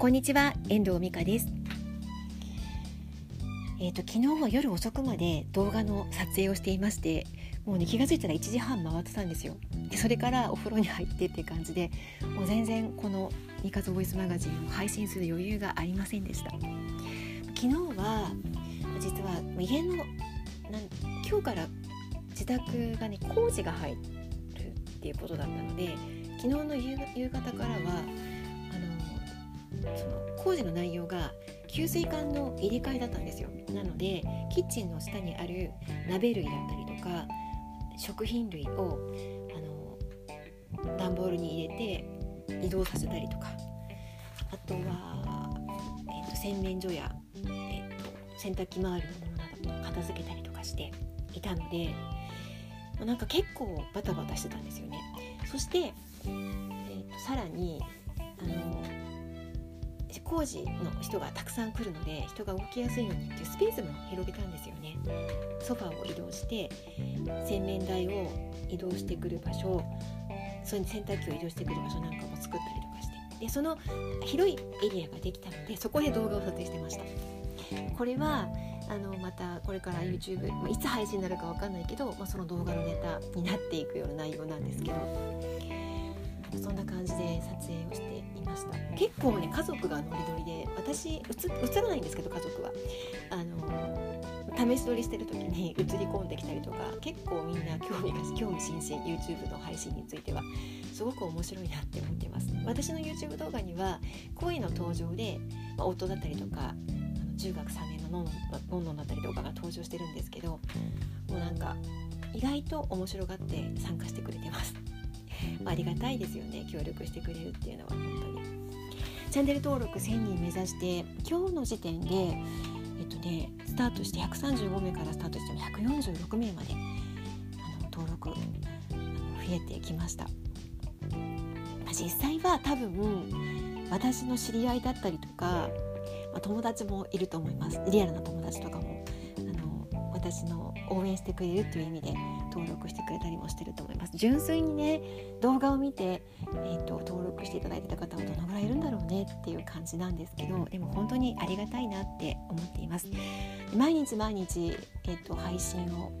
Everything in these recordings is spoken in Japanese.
こんにちは遠藤美香です。えっ、ー、と昨日は夜遅くまで動画の撮影をしていましてもうね気が付いたら1時半回ってたんですよ。でそれからお風呂に入ってって感じでもう全然この「ミカズボイスマガジン」を配信する余裕がありませんでした。昨日は実は家のなん今日から自宅がね工事が入るっていうことだったので昨日の夕方からはその工事の内容が給水管の入れ替えだったんですよなのでキッチンの下にある鍋類だったりとか食品類をあの段ボールに入れて移動させたりとかあとは、えーと、洗面所や、えーと、洗濯機周りのものなども片付けたりとかしていたのでなんか結構バタバタしてたんですよね。そして、えーとさらにあの工事の人がたくさん来るので人が動きやすいようにっていうスペースも広げたんですよね。ソファーを移動して洗面台を移動してくる場所それに洗濯機を移動してくる場所なんかも作ったりとかして。でその広いエリアができたのでそこで動画を撮影してました。これはあのまたこれから YouTube、まあ、いつ配信になるか分かんないけど、まあ、その動画のネタになっていくような内容なんですけど。そんな感じで撮影をしていました。結構ね家族がノリノリで私映らないんですけど家族は。あの試し撮りしてる時に映り込んできたりとか結構みんな興味が興味津々 YouTube の配信についてはすごく面白いなって思ってます。私の YouTube 動画には恋の登場で、まあ、夫だったりとか中学3年ののんのんのんだったりとかが登場してるんですけどもうなんか意外と面白がって参加してくれてます。ありがたいですよね協力してくれるっていうのは本当に。チャンネル登録1000人目指して今日の時点でえっとねスタートして135名からスタートしても146名まであの登録あの増えてきました。実際は多分私の知り合いだったりとか、まあ、友達もいると思います。リアルな友達とかもあの私の応援してくれるっていう意味で登録してくれたりもしてると思います。純粋にね動画を見て、えーと、登録していただいてた方はどのぐらいいるんだろうねっていう感じなんですけどでも本当にありがたいなって思っています。毎日毎日、えーと、配信を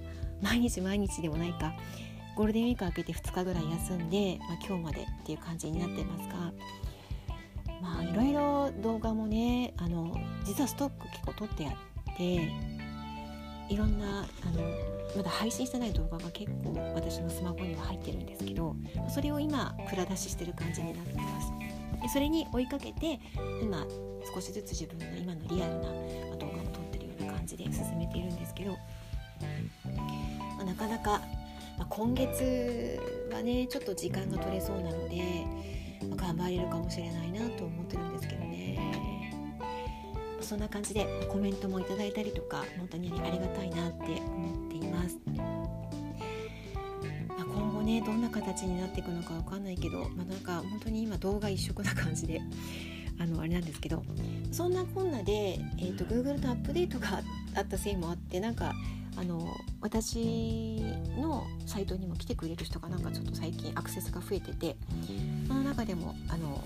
毎日毎日でもないかゴールデンウィーク明けて2日ぐらい休んで、まあ、今日までっていう感じになってますがまあいろいろ動画もねあの実はストック結構撮ってあっていろんなあのまだ配信してない動画が結構私のスマホには入ってるんですけどそれを今蔵出ししてる感じになってます。でそれに追いかけて今少しずつ自分の今のリアルな動画を撮ってるような感じで進めているんですけど、まあ、なかなか、まあ、今月はねちょっと時間が取れそうなので、まあ、頑張れるかもしれないなと思ってるんですけどね。そんな感じでコメントもいただいたりとか本当にありがたいなって思っています。まあ、今後ねどんな形になっていくのかわかんないけど、まあ、なんか本当に今動画一色な感じで あのあれなんですけどそんなこんなで、えーと、Google のアップデートがあったせいもあってなんかあの私のサイトにも来てくれる人がなんかちょっと最近アクセスが増えててその中でもあの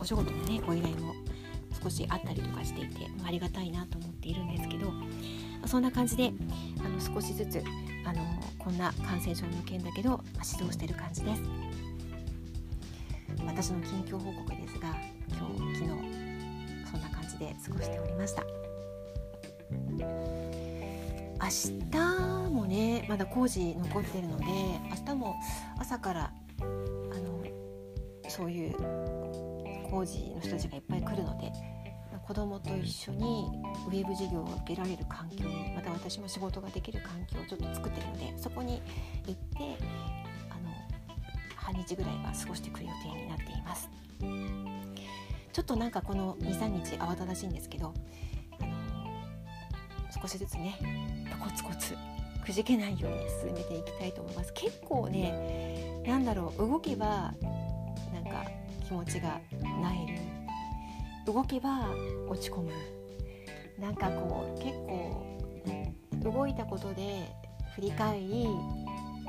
お仕事のねご依頼も少しあったりとかしていてありがたいなと思っているんですけどそんな感じであの少しずつあのこんな感染症の件だけど指導してる感じです。私の近況報告ですが今日昨日そんな感じで過ごしておりました。明日もねまだ工事残ってるので明日も朝からあのそういう工事の人たちがいっぱい来るので子どもと一緒にウェブ授業を受けられる環境また私も仕事ができる環境をちょっと作ってるのでそこに行ってあの半日ぐらいは過ごしてくる予定になっています。ちょっとなんかこの23日慌ただしいんですけどあの少しずつねコツコツくじけないように進めていきたいと思います。結構ね何だろう動けば気持ちがなえる動けば落ち込む。なんかこう結構動いたことで振り返り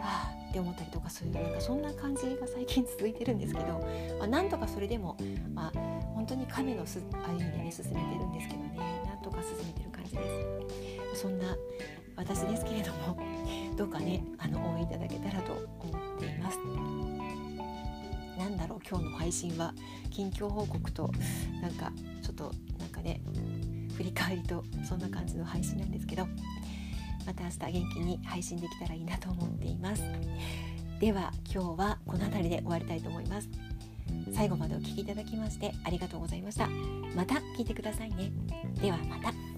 あって思ったりとかそういうなんかそんな感じが最近続いてるんですけど、まあ、なんとかそれでも、まあ、本当に亀のす歩みでね進めてるんですけどね。なんとか進めてる感じです。そんな私ですけれどもどうかねあの応援いただけたらと思っています。なんだろう今日の配信は近況報告となんかちょっとなんかね振り返りとそんな感じの配信なんですけどまた明日元気に配信できたらいいなと思っています。では今日はこの辺りで終わりたいと思います。最後までお聴きいただきましてありがとうございました。また聞いてくださいね。ではまた。